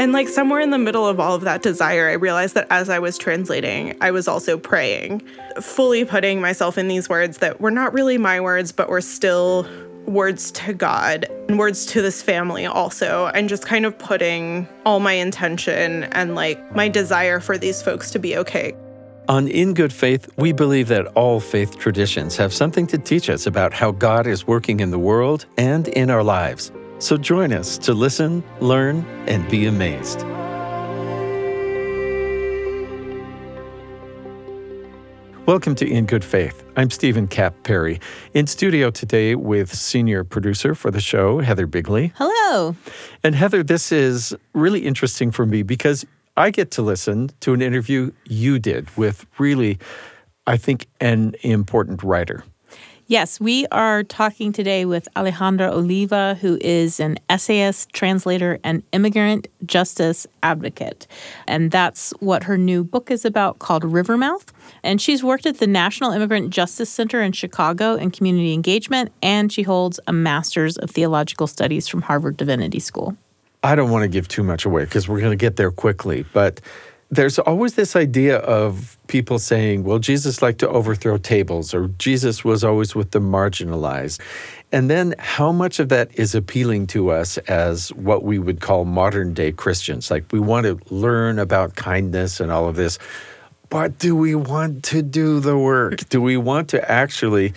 And like somewhere in the middle of all of that desire, I realized that as I was translating, I was also praying, fully putting myself in these words that were not really my words, but were still words to God and words to this family also, and just kind of putting all my intention and like my desire for these folks to be okay. On In Good Faith, we believe that all faith traditions have something to teach us about how God is working in the world and in our lives. So join us to listen, learn, and be amazed. Welcome to In Good Faith. I'm Stephen Kapp Perry. In studio today with senior producer for the show, Heather Bigley. Hello. And Heather, this is really interesting for me because I get to listen to an interview you did with really, I think, an important writer. Yes, we are talking today with Alejandra Oliva, who is an essayist, translator, and immigrant justice advocate. And that's what her new book is about called Rivermouth. And she's worked at the National Immigrant Justice Center in Chicago in community engagement, and she holds a Master's of Theological Studies from Harvard Divinity School. I don't want to give too much away because we're going to get there quickly, but there's always this idea of people saying, well, Jesus liked to overthrow tables, or Jesus was always with the marginalized. And then how much of that is appealing to us as what we would call modern day Christians? Like we want to learn about kindness and all of this, but do we want to do the work? Do we want to actually,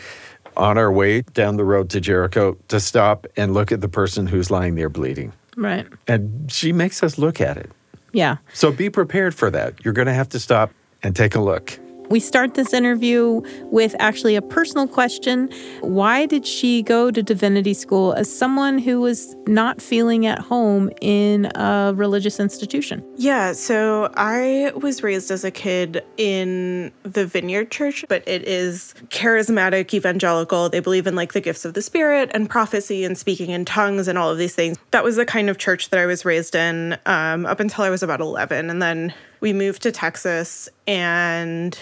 on our way down the road to Jericho, to stop and look at the person who's lying there bleeding? Right. And she makes us look at it. Yeah. So be prepared for that. You're going to have to stop and take a look. We start this interview with actually a personal question. Why did she go to divinity school as someone who was not feeling at home in a religious institution? Yeah, so I was raised as a kid in the Vineyard Church, but it is charismatic evangelical. They believe in like the gifts of the Spirit and prophecy and speaking in tongues and all of these things. That was the kind of church that I was raised in um, up until I was about 11. And then we moved to Texas and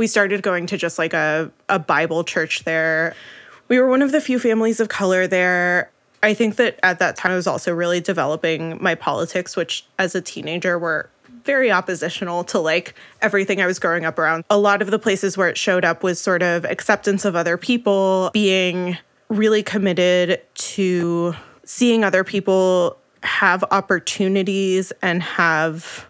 we started going to just like a, a Bible church there. We were one of the few families of color there. I think that at that time I was also really developing my politics, which as a teenager were very oppositional to like everything I was growing up around. A lot of the places where it showed up was sort of acceptance of other people, being really committed to seeing other people have opportunities and have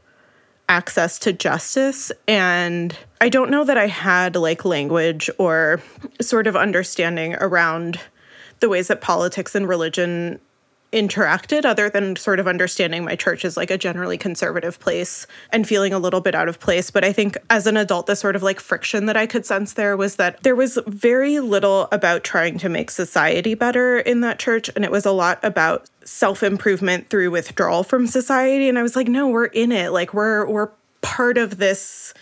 access to justice. And I don't know that I had like language or sort of understanding around the ways that politics and religion interacted other than sort of understanding my church as like a generally conservative place and feeling a little bit out of place. But i think as an adult the sort of like friction that i could sense there was that there was very little about trying to make society better in that church. And it was a lot about self-improvement through withdrawal from society. And i was like no we're in it. Like we're we're part of this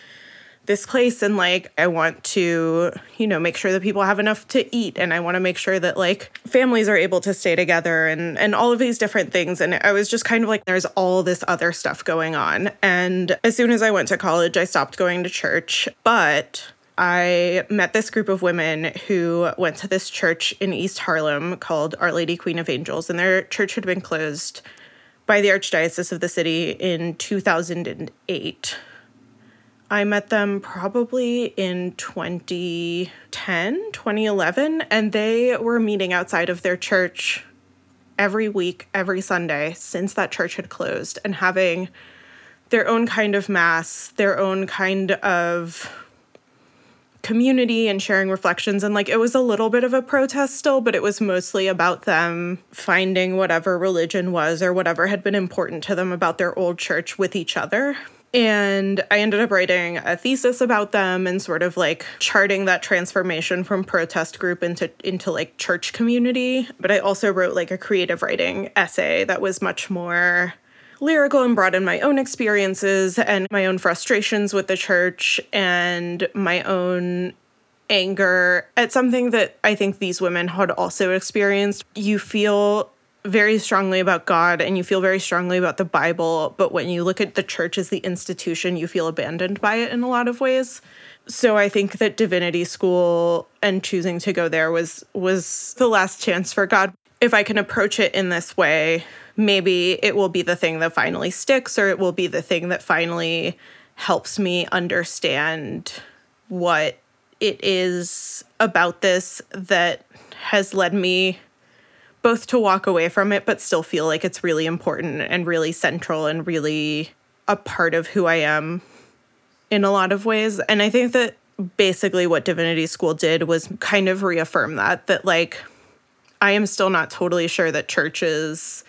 this place and like I want to, you know, make sure that people have enough to eat and I want to make sure that like families are able to stay together and and all of these different things. And I was just kind of like there's all this other stuff going on. And as soon as I went to college, I stopped going to church, but I met this group of women who went to this church in East Harlem called Our Lady Queen of Angels. And their church had been closed by the Archdiocese of the city in 2008 I met them probably in 2010, 2011, and they were meeting outside of their church every week, every Sunday since that church had closed and having their own kind of mass, their own kind of community and sharing reflections. And like it was a little bit of a protest still, but it was mostly about them finding whatever religion was or whatever had been important to them about their old church with each other and I ended up writing a thesis about them and sort of like charting that transformation from protest group into into like church community. But I also wrote like a creative writing essay that was much more lyrical and brought in my own experiences and my own frustrations with the church and my own anger at something that I think these women had also experienced. You feel very strongly about God and you feel very strongly about the Bible, but when you look at the church as the institution, you feel abandoned by it in a lot of ways. So I think that divinity school and choosing to go there was was the last chance for God. if I can approach it in this way, maybe it will be the thing that finally sticks or it will be the thing that finally helps me understand what it is about this that has led me both to walk away from it, but still feel like it's really important and really central and really a part of who I am in a lot of ways. And I think that basically what Divinity School did was kind of reaffirm that, that like, I am still not totally sure that churches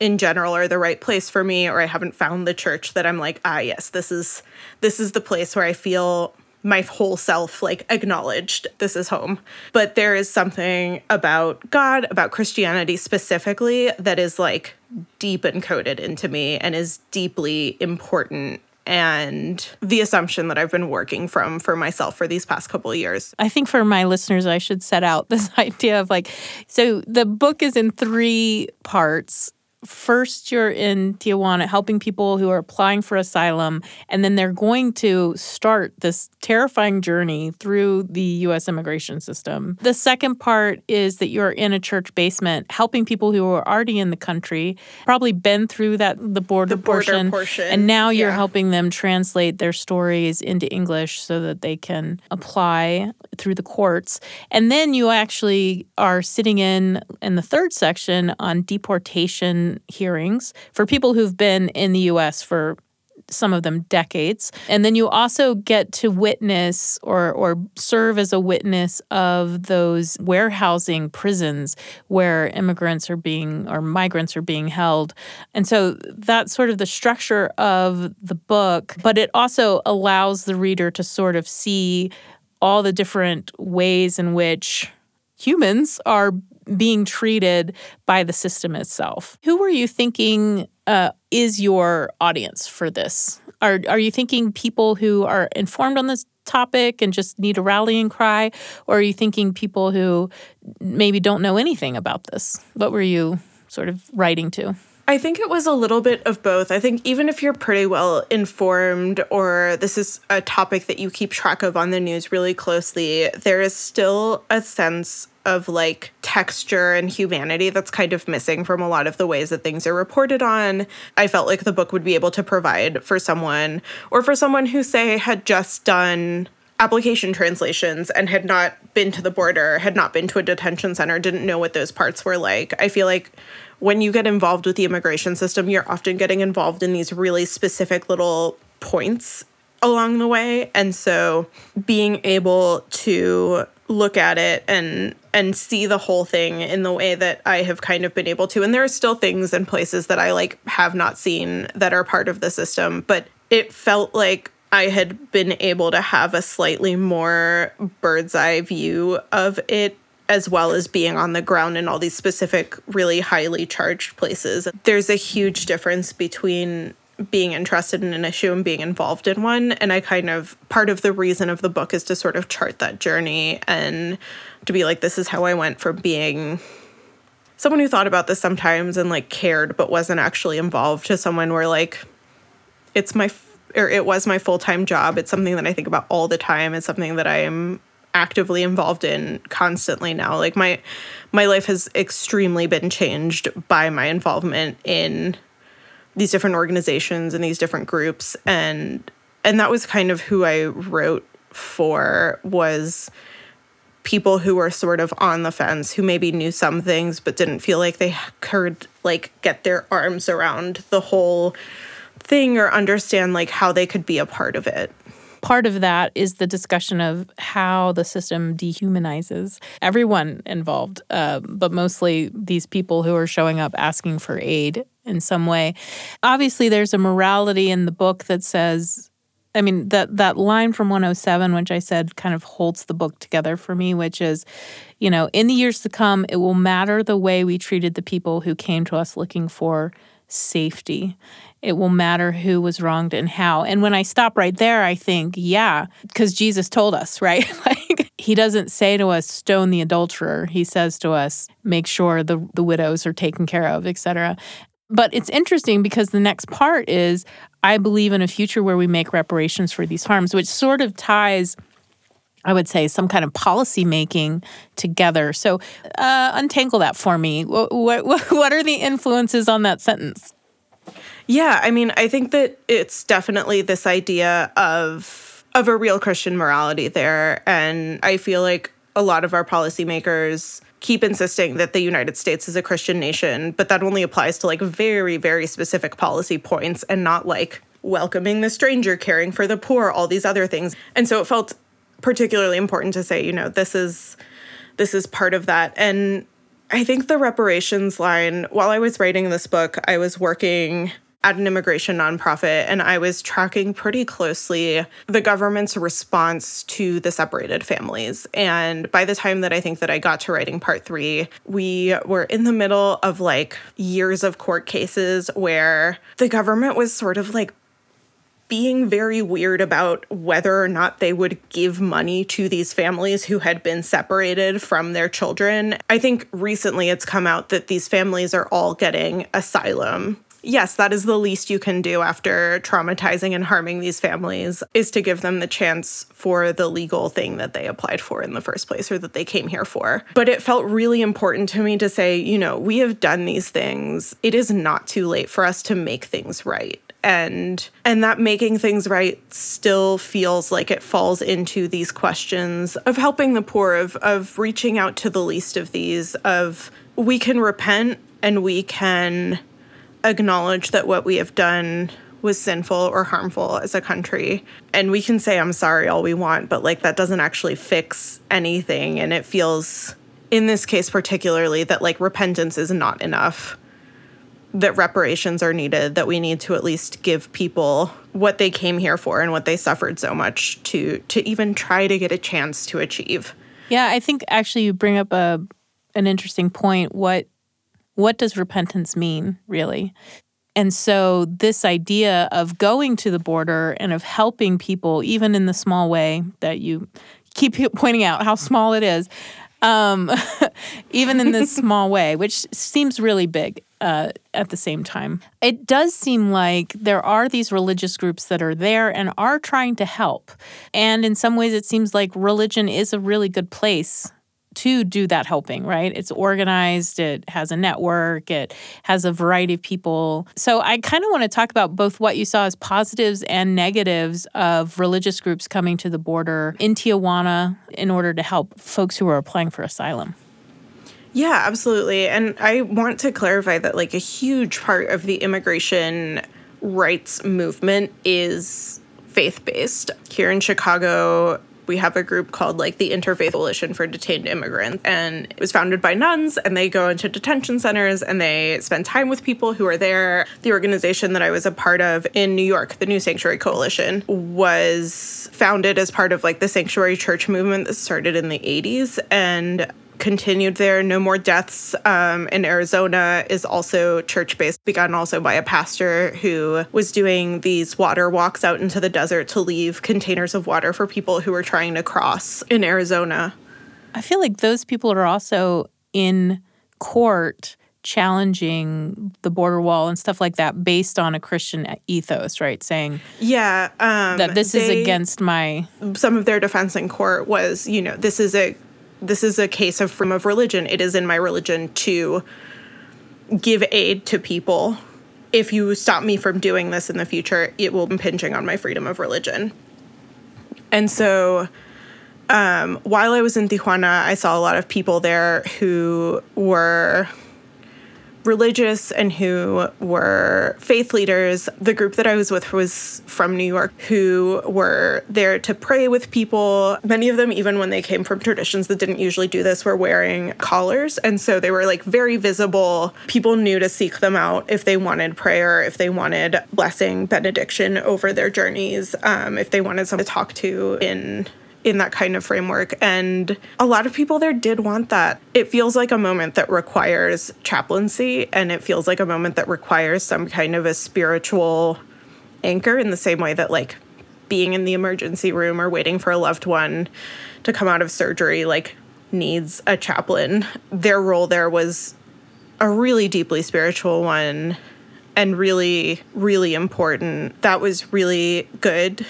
in general are the right place for me or I haven't found the church that I'm like, ah yes, this is this is the place where I feel my whole self like acknowledged this is home. But there is something about God, about Christianity specifically, that is like deep encoded into me and is deeply important and the assumption that I've been working from for myself for these past couple of years. I think for my listeners, I should set out this idea of like, so the book is in three parts first you're in Tijuana helping people who are applying for asylum, and then they're going to start this terrifying journey through the US immigration system. The second part is that you're in a church basement helping people who are already in the country, probably been through that the border, the border portion, portion, and now you're yeah. helping them translate their stories into English so that they can apply through the courts. And then you actually are sitting in in the third section on deportation hearings for people who've been in the US for some of them decades. And then you also get to witness or or serve as a witness of those warehousing prisons where immigrants are being or migrants are being held. And so that's sort of the structure of the book, but it also allows the reader to sort of see all the different ways in which humans are being treated by the system itself. Who were you thinking uh, is your audience for this? Are, are you thinking people who are informed on this topic and just need a rallying cry? Or are you thinking people who maybe don't know anything about this? What were you sort of writing to? I think it was a little bit of both. I think even if you're pretty well informed or this is a topic that you keep track of on the news really closely, there is still a sense of like texture and humanity that's kind of missing from a lot of the ways that things are reported on. I felt like the book would be able to provide for someone or for someone who say had just done application translations and had not been to the border, had not been to a detention center, didn't know what those parts were like. I feel like when you get involved with the immigration system, you're often getting involved in these really specific little points along the way. And so being able to look at it and and see the whole thing in the way that I have kind of been able to. And there are still things and places that I like have not seen that are part of the system, but it felt like I had been able to have a slightly more bird's eye view of it as well as being on the ground in all these specific, really highly charged places. There's a huge difference between being interested in an issue and being involved in one. And I kind of, part of the reason of the book is to sort of chart that journey and to be like, this is how I went from being someone who thought about this sometimes and like cared but wasn't actually involved to someone where like it's my or it was my full-time job it's something that i think about all the time it's something that i am actively involved in constantly now. Like my my life has extremely been changed by my involvement in these different organizations and these different groups and and that was kind of who I wrote for was people who were sort of on the fence who maybe knew some things but didn't feel like they could like get their arms around the whole thing or understand like how they could be a part of it part of that is the discussion of how the system dehumanizes everyone involved, uh, but mostly these people who are showing up asking for aid in some way. Obviously, there's a morality in the book that says, I mean, that, that line from 107, which I said kind of holds the book together for me, which is, you know, in the years to come, it will matter the way we treated the people who came to us looking for safety it will matter who was wronged and how. And when I stop right there, I think, yeah, because Jesus told us, right? like he doesn't say to us, stone the adulterer. He says to us, make sure the, the widows are taken care of, etc. But it's interesting because the next part is I believe in a future where we make reparations for these harms, which sort of ties I would say, some kind of policy making together. So, uh, untangle that for me. What, what, what are the influences on that sentence? Yeah, I mean, I think that it's definitely this idea of of a real Christian morality there, and I feel like a lot of our policymakers keep insisting that the United States is a Christian nation, but that only applies to like very, very specific policy points and not like welcoming the stranger, caring for the poor, all these other things. And so it felt particularly important to say, you know, this is this is part of that. And I think the reparations line, while I was writing this book, I was working at an immigration nonprofit, and I was tracking pretty closely the government's response to the separated families. And by the time that I think that I got to writing part three, we were in the middle of like years of court cases where the government was sort of like being very weird about whether or not they would give money to these families who had been separated from their children. I think recently it's come out that these families are all getting asylum yes, that is the least you can do after traumatizing and harming these families is to give them the chance for the legal thing that they applied for in the first place or that they came here for. But it felt really important to me to say, you know, we have done these things. It is not too late for us to make things right. And and that making things right still feels like it falls into these questions of helping the poor of of reaching out to the least of these of we can repent and we can acknowledge that what we have done was sinful or harmful as a country. And we can say, I'm sorry all we want, but like that doesn't actually fix anything. And it feels, in this case particularly, that like repentance is not enough, that reparations are needed, that we need to at least give people what they came here for and what they suffered so much to to even try to get a chance to achieve. Yeah, I think actually you bring up a an interesting point. What what does repentance mean, really? And so, this idea of going to the border and of helping people, even in the small way that you keep pointing out how small it is, um, even in this small way, which seems really big uh, at the same time, it does seem like there are these religious groups that are there and are trying to help. And in some ways, it seems like religion is a really good place to do that helping, right? It's organized, it has a network, it has a variety of people. So I kind of want to talk about both what you saw as positives and negatives of religious groups coming to the border in Tijuana in order to help folks who are applying for asylum. Yeah, absolutely. And I want to clarify that like a huge part of the immigration rights movement is faith based. Here in Chicago, we have a group called like the Interfaith Coalition for Detained Immigrants. And it was founded by nuns, and they go into detention centers and they spend time with people who are there. The organization that I was a part of in New York, the New Sanctuary Coalition, was founded as part of like the sanctuary church movement that started in the 80s. And continued there. No More Deaths um, in Arizona is also church based, begun also by a pastor who was doing these water walks out into the desert to leave containers of water for people who were trying to cross in Arizona. I feel like those people are also in court challenging the border wall and stuff like that based on a Christian ethos, right? Saying, yeah, um, that this they, is against my. Some of their defense in court was, you know, this is a this is a case of freedom of religion. It is in my religion to give aid to people. If you stop me from doing this in the future, it will be impinging on my freedom of religion. And so um, while I was in Tijuana, I saw a lot of people there who were religious and who were faith leaders. The group that I was with was from New York who were there to pray with people. Many of them, even when they came from traditions that didn't usually do this, were wearing collars. And so they were like very visible. People knew to seek them out if they wanted prayer, if they wanted blessing, benediction over their journeys, um, if they wanted someone to talk to in in that kind of framework. And a lot of people there did want that. It feels like a moment that requires chaplaincy and it feels like a moment that requires some kind of a spiritual anchor in the same way that, like, being in the emergency room or waiting for a loved one to come out of surgery, like, needs a chaplain. Their role there was a really deeply spiritual one and really, really important. That was really good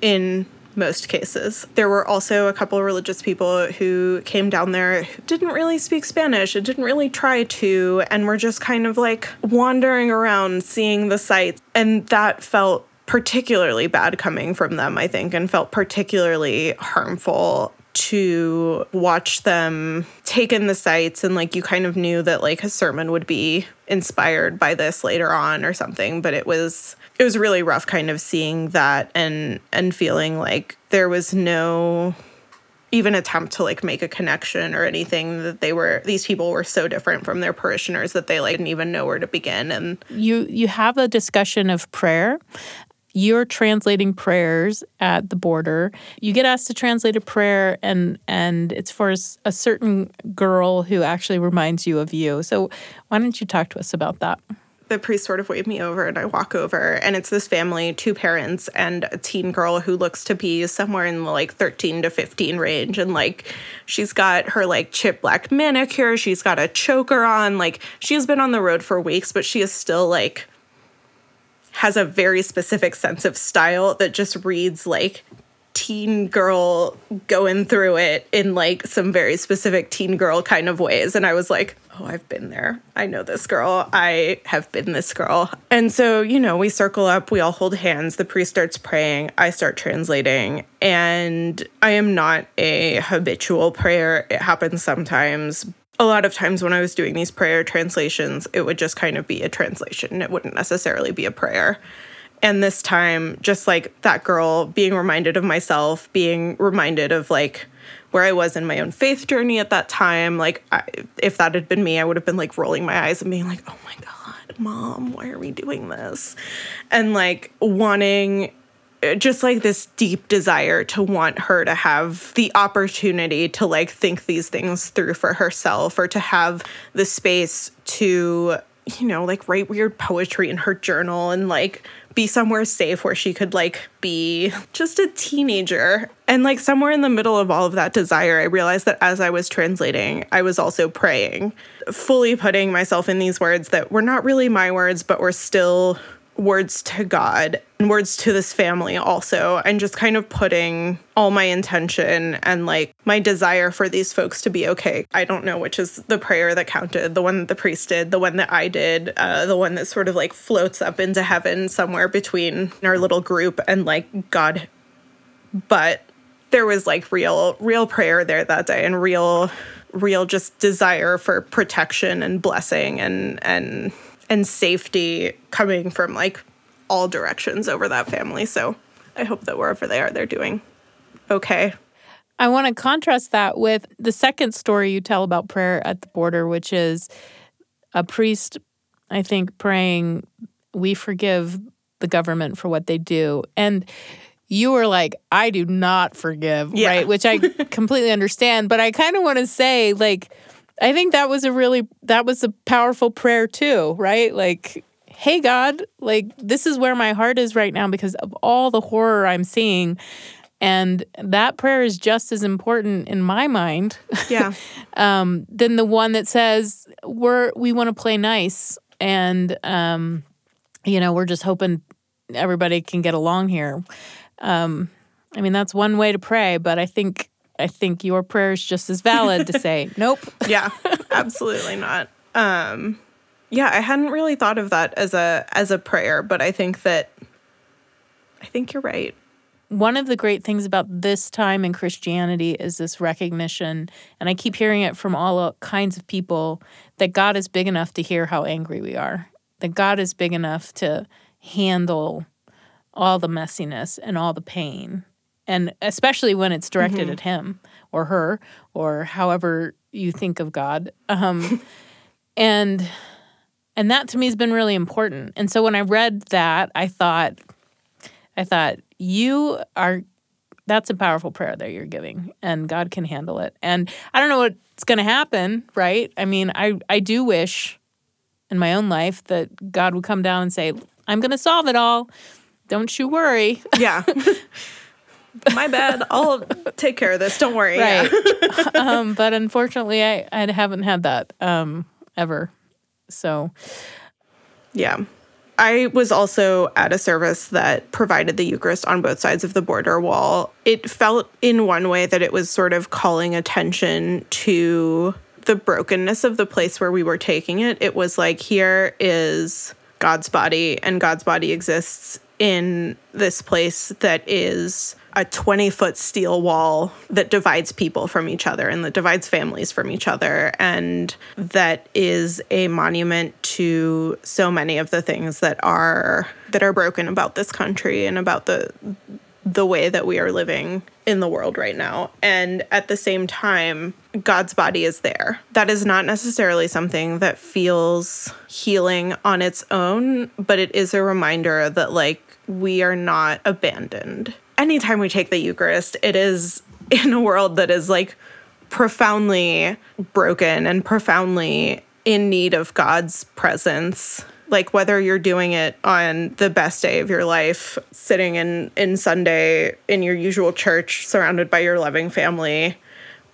in most cases. There were also a couple religious people who came down there who didn't really speak Spanish and didn't really try to, and were just kind of like wandering around seeing the sights. And that felt particularly bad coming from them, I think, and felt particularly harmful to watch them take in the sights and like you kind of knew that like a sermon would be inspired by this later on or something but it was it was really rough kind of seeing that and and feeling like there was no even attempt to like make a connection or anything that they were these people were so different from their parishioners that they like didn't even know where to begin and you you have a discussion of prayer you're translating prayers at the border. You get asked to translate a prayer, and and it's for a certain girl who actually reminds you of you. So why don't you talk to us about that? The priest sort of waved me over and I walk over and it's this family, two parents and a teen girl who looks to be somewhere in the like 13 to 15 range and like she's got her like chip black manicure, she's got a choker on, like she has been on the road for weeks but she is still like has a very specific sense of style that just reads like teen girl going through it in like some very specific teen girl kind of ways. And I was like, oh, I've been there. I know this girl. I have been this girl. And so, you know, we circle up, we all hold hands. The priest starts praying. I start translating. And I am not a habitual prayer. It happens sometimes, a lot of times when I was doing these prayer translations, it would just kind of be a translation. It wouldn't necessarily be a prayer. And this time, just like that girl, being reminded of myself, being reminded of like where I was in my own faith journey at that time. Like, I, if that had been me, I would have been like rolling my eyes and being like, oh my God, mom, why are we doing this? And like wanting eh, just like this deep desire to want her to have the opportunity to like think these things through for herself or to have the space to you know like write weird poetry in her journal and like be somewhere safe where she could like be just a teenager. And like somewhere in the middle of all of that desire i realized that as i was translating i was also praying fully putting myself in these words that were not really my words but were still words to God and words to this family also, and just kind of putting all my intention and like my desire for these folks to be okay. I don't know which is the prayer that counted the one that the priest did, the one that I did, uh, the one that sort of like floats up into heaven somewhere between our little group and like God. But there was like real, real prayer there that day and real, real just desire for protection and blessing and, and, and safety coming from like all directions over that family. So I hope that wherever they are, they're doing okay. I want to contrast that with the second story you tell about prayer at the border, which is a priest, I think, praying, We forgive the government for what they do. And you were like, I do not forgive, yeah. right? Which I completely understand. But I kind of want to say, like, I think that was a really that was a powerful prayer too, right? Like, hey God, like this is where my heart is right now because of all the horror I'm seeing. And that prayer is just as important in my mind. Yeah. um, than the one that says we're we want to play nice and um, you know, we're just hoping everybody can get along here. Um, I mean, that's one way to pray, but I think I think your prayer is just as valid to say, nope. Yeah, absolutely not. Um, yeah, I hadn't really thought of that as a as a prayer, but I think that I think you're right. One of the great things about this time in Christianity is this recognition, and I keep hearing it from all kinds of people that God is big enough to hear how angry we are. That God is big enough to handle all the messiness and all the pain and especially when it's directed mm-hmm. at him or her or however you think of God. Um, and and that to me has been really important. And so when I read that, I thought, I thought you are. That's a powerful prayer that you're giving, and God can handle it. And I don't know what's going to happen, right? I mean, I I do wish in my own life that God would come down and say, "I'm going to solve it all. Don't you worry." Yeah. my bad. I'll take care of this. Don't worry. Right. Yeah. um, but unfortunately, I, I haven't had that um, ever. So, yeah. I was also at a service that provided the Eucharist on both sides of the border wall. It felt in one way that it was sort of calling attention to the brokenness of the place where we were taking it. It was like, here is God's body, and God's body exists in this place that is a 20 foot steel wall that divides people from each other and that divides families from each other. And that is a monument to so many of the things that are that are broken about this country and about the the way that we are living in the world right now. And at the same time, God's body is there. That is not necessarily something that feels healing on its own, but it is a reminder that, like, we are not abandoned. Anytime we take the Eucharist, it is in a world that is like profoundly broken and profoundly in need of God's presence. Like whether you're doing it on the best day of your life, sitting in in Sunday in your usual church surrounded by your loving family,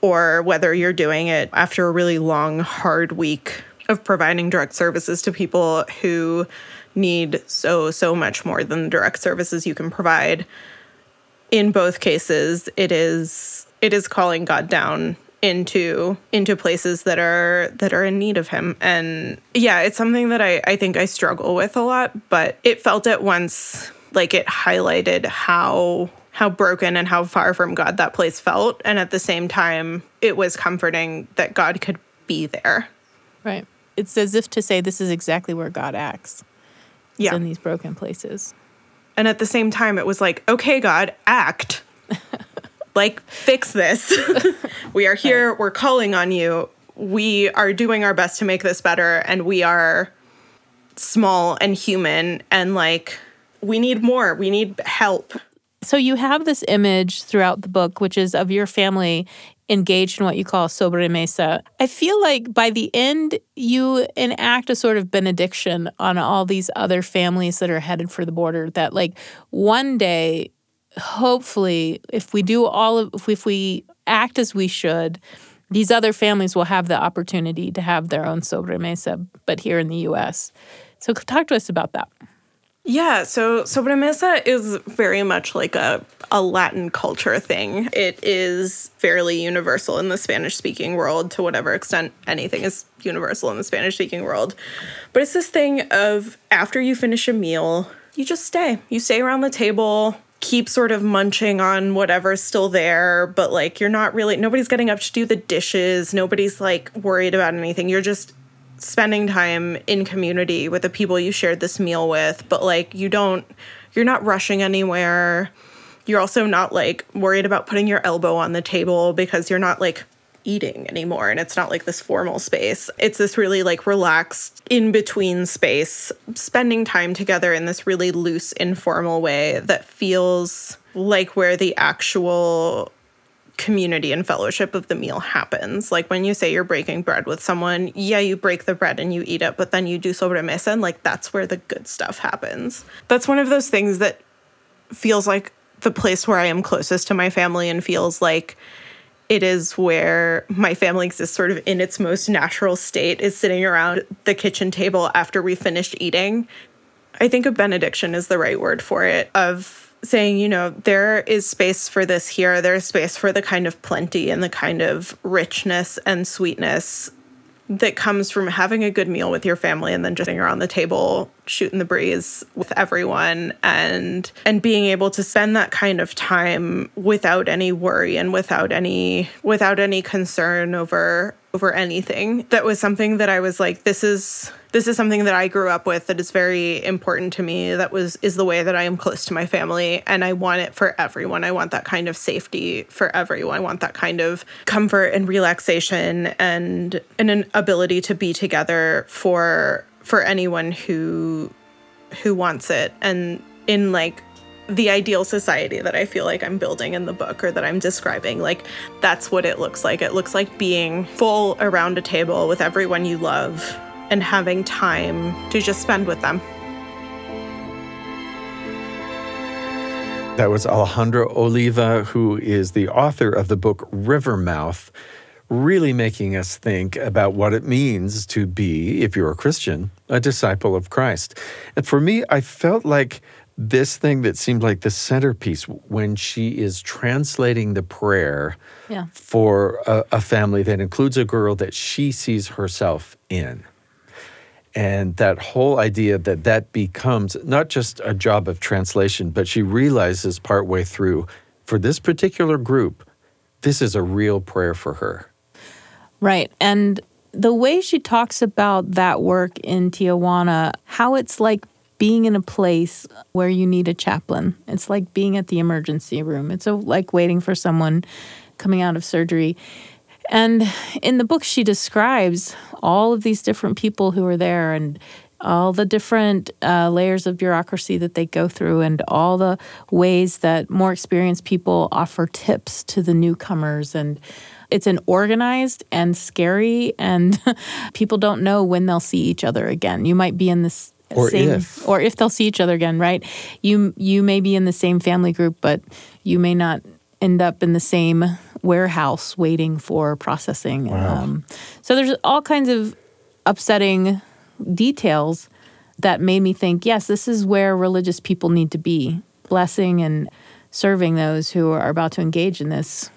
or whether you're doing it after a really long hard week of providing direct services to people who need so, so much more than the direct services you can provide. In both cases, it is it is calling God down into into places that are that are in need of him. And yeah it's something that i i think i struggle with a lot but it felt at once like it highlighted how how broken and how far from god that place felt. And at the same time it was comforting that god could be there. Right. It's as if to say this is exactly where god acts. Yeah. in these broken places. And at the same time, it was like, okay, God, act. like, fix this. we are here. Right. We're calling on you. We are doing our best to make this better. And we are small and human. And like, we need more. We need help. So you have this image throughout the book, which is of your family engaged in what you call sobremesa. I feel like by the end, you enact a sort of benediction on all these other families that are headed for the border. That, like, one day, hopefully, if we do all of, if we, act as we should, these other families will have the opportunity to have their own sobremesa, but here in the US. So, talk to us about that. Yeah, so sobremesa is very much like a, a Latin culture thing. It is fairly universal in the Spanish speaking world to whatever extent anything is universal in the Spanish speaking world. But it's this thing of after you finish a meal, you just stay. You stay around the table, keep sort of munching on whatever's still there, but like you're not really, nobody's getting up to do the dishes, nobody's like worried about anything. You're just spending time in community with the people you shared this meal with, but like you don't, you're not rushing anywhere. You're also not like worried about putting your elbow on the table because you're not like eating anymore and it's not like this formal space. It's this really like relaxed in between space, spending time together in this really loose, informal way that feels like where the actual community and fellowship of the meal happens. Like when you say you're breaking bread with someone, yeah, you break the bread and you eat it, but then you do sobremesa and like that's where the good stuff happens. That's one of those things that feels like the place where I am closest to my family and feels like it is where my family exists sort of in its most natural state is sitting around the kitchen table after we finished eating. I think a benediction is the right word for it of saying, you know, there is space for this here. There's space for the kind of plenty and the kind of richness and sweetness that comes from having a good meal with your family and then just sitting around the table shooting the breeze with everyone and and being able to spend that kind of time without any worry and without any without any concern over over anything that was something that I was like this is this is something that I grew up with that is very important to me. That was is the way that I am close to my family and I want it for everyone. I want that kind of safety for everyone. I want that kind of comfort and relaxation and, and an ability to be together for for anyone who who wants it and in like the ideal society that I feel like I'm building in the book or that I'm describing. Like, that's what it looks like. It looks like being full around a table with everyone you love and having time to just spend with them. That was Alejandra Oliva, who is the author of the book Rivermouth really making us think about what it means to be, if you're a Christian, a disciple of Christ. And for me, I felt like this thing that seemed like the centerpiece when she is translating the prayer Yeah. for a, a family that includes a girl that she sees herself in. And that whole idea that that becomes not just a job of translation, but she realizes partway through for this particular group, this is a real prayer for her. Right. And the way she talks about that work in Tijuana, how it's like being in a place where you need a chaplain. It's like being at the emergency room. It's a, like waiting for someone coming out of surgery. And in the book, she describes all of these different people who are there and all the different uh, layers of bureaucracy that they go through, and all the ways that more experienced people offer tips to the newcomers. And it's an organized and scary, and people don't know when they'll see each other again. You might be in this Or same, if. or if they'll see each other again, right? You you may be in the same family group, but you may not end up in the same warehouse waiting for processing. Um, so there's all kinds of upsetting details that made me think, yes, this is where religious people need to be, blessing and serving those who are about to engage in this.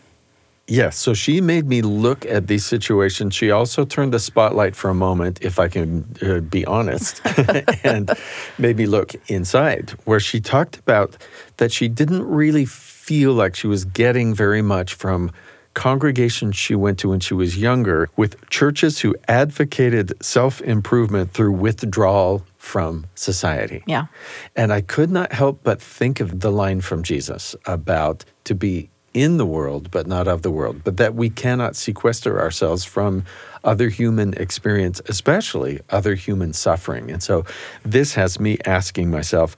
Yes, so she made me look at these situations. She also turned the spotlight for a moment, if I can uh, be honest, and made me look inside, where she talked about that she didn't really feel like she was getting very much from congregations she went to when she was younger with churches who advocated self improvement through withdrawal from society. Yeah. And I could not help but think of the line from Jesus about to be in the world, but not of the world, but that we cannot sequester ourselves from other human experience, especially other human suffering. And so this has me asking myself,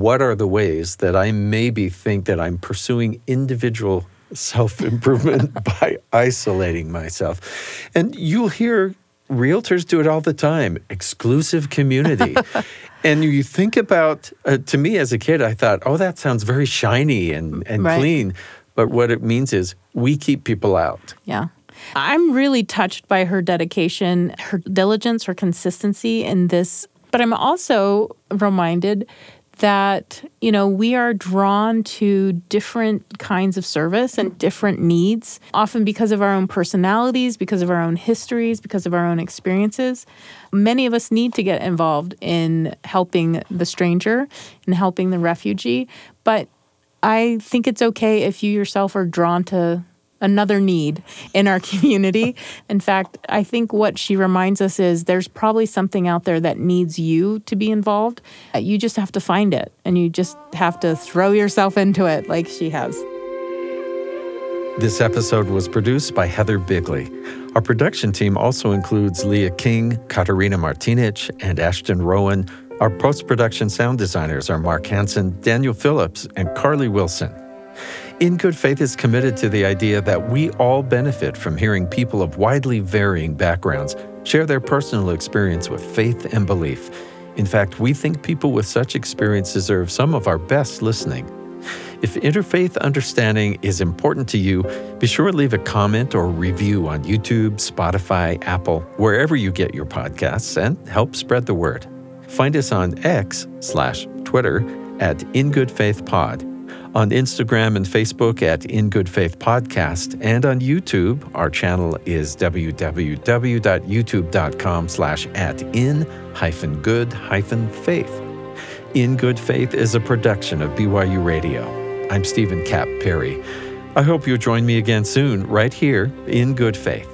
what are the ways that I maybe think that I'm pursuing individual self improvement by isolating myself? And you'll hear realtors do it all the time exclusive community. and you think about, uh, to me as a kid, I thought, oh, that sounds very shiny and, and Right. clean. But what it means is we keep people out. Yeah. I'm really touched by her dedication, her diligence, her consistency in this. But I'm also reminded that, you know, we are drawn to different kinds of service and different needs, often because of our own personalities, because of our own histories, because of our own experiences. Many of us need to get involved in helping the stranger and helping the refugee. But I think it's okay if you yourself are drawn to another need in our community. In fact, I think what she reminds us is there's probably something out there that needs you to be involved. Uh, You just have to find it and you just have to throw yourself into it like she has. This episode was produced by Heather Bigley. Our production team also includes Leah King, Katarina Martinich, and Ashton Rowan. Our post production sound designers are Mark Hansen, Daniel Phillips, and Carly Wilson. In Good Faith is committed to the idea that we all benefit from hearing people of widely varying backgrounds share their personal experience with faith and belief. In fact, we think people with such experience deserve some of our best listening. If interfaith understanding is important to you, be sure to leave a comment or review on YouTube, Spotify, Apple, wherever you get your podcasts, and help spread the word. Find us on X slash Twitter at In Good Faith Pod, on Instagram and Facebook at In Good Faith Podcast, and on YouTube, our channel is www.youtube.com slash at in hyphen good hyphen faith. In Good Faith is a production of BYU Radio. I'm Stephen Kapp Perry. I hope you'll join me again soon, right here in Good Faith.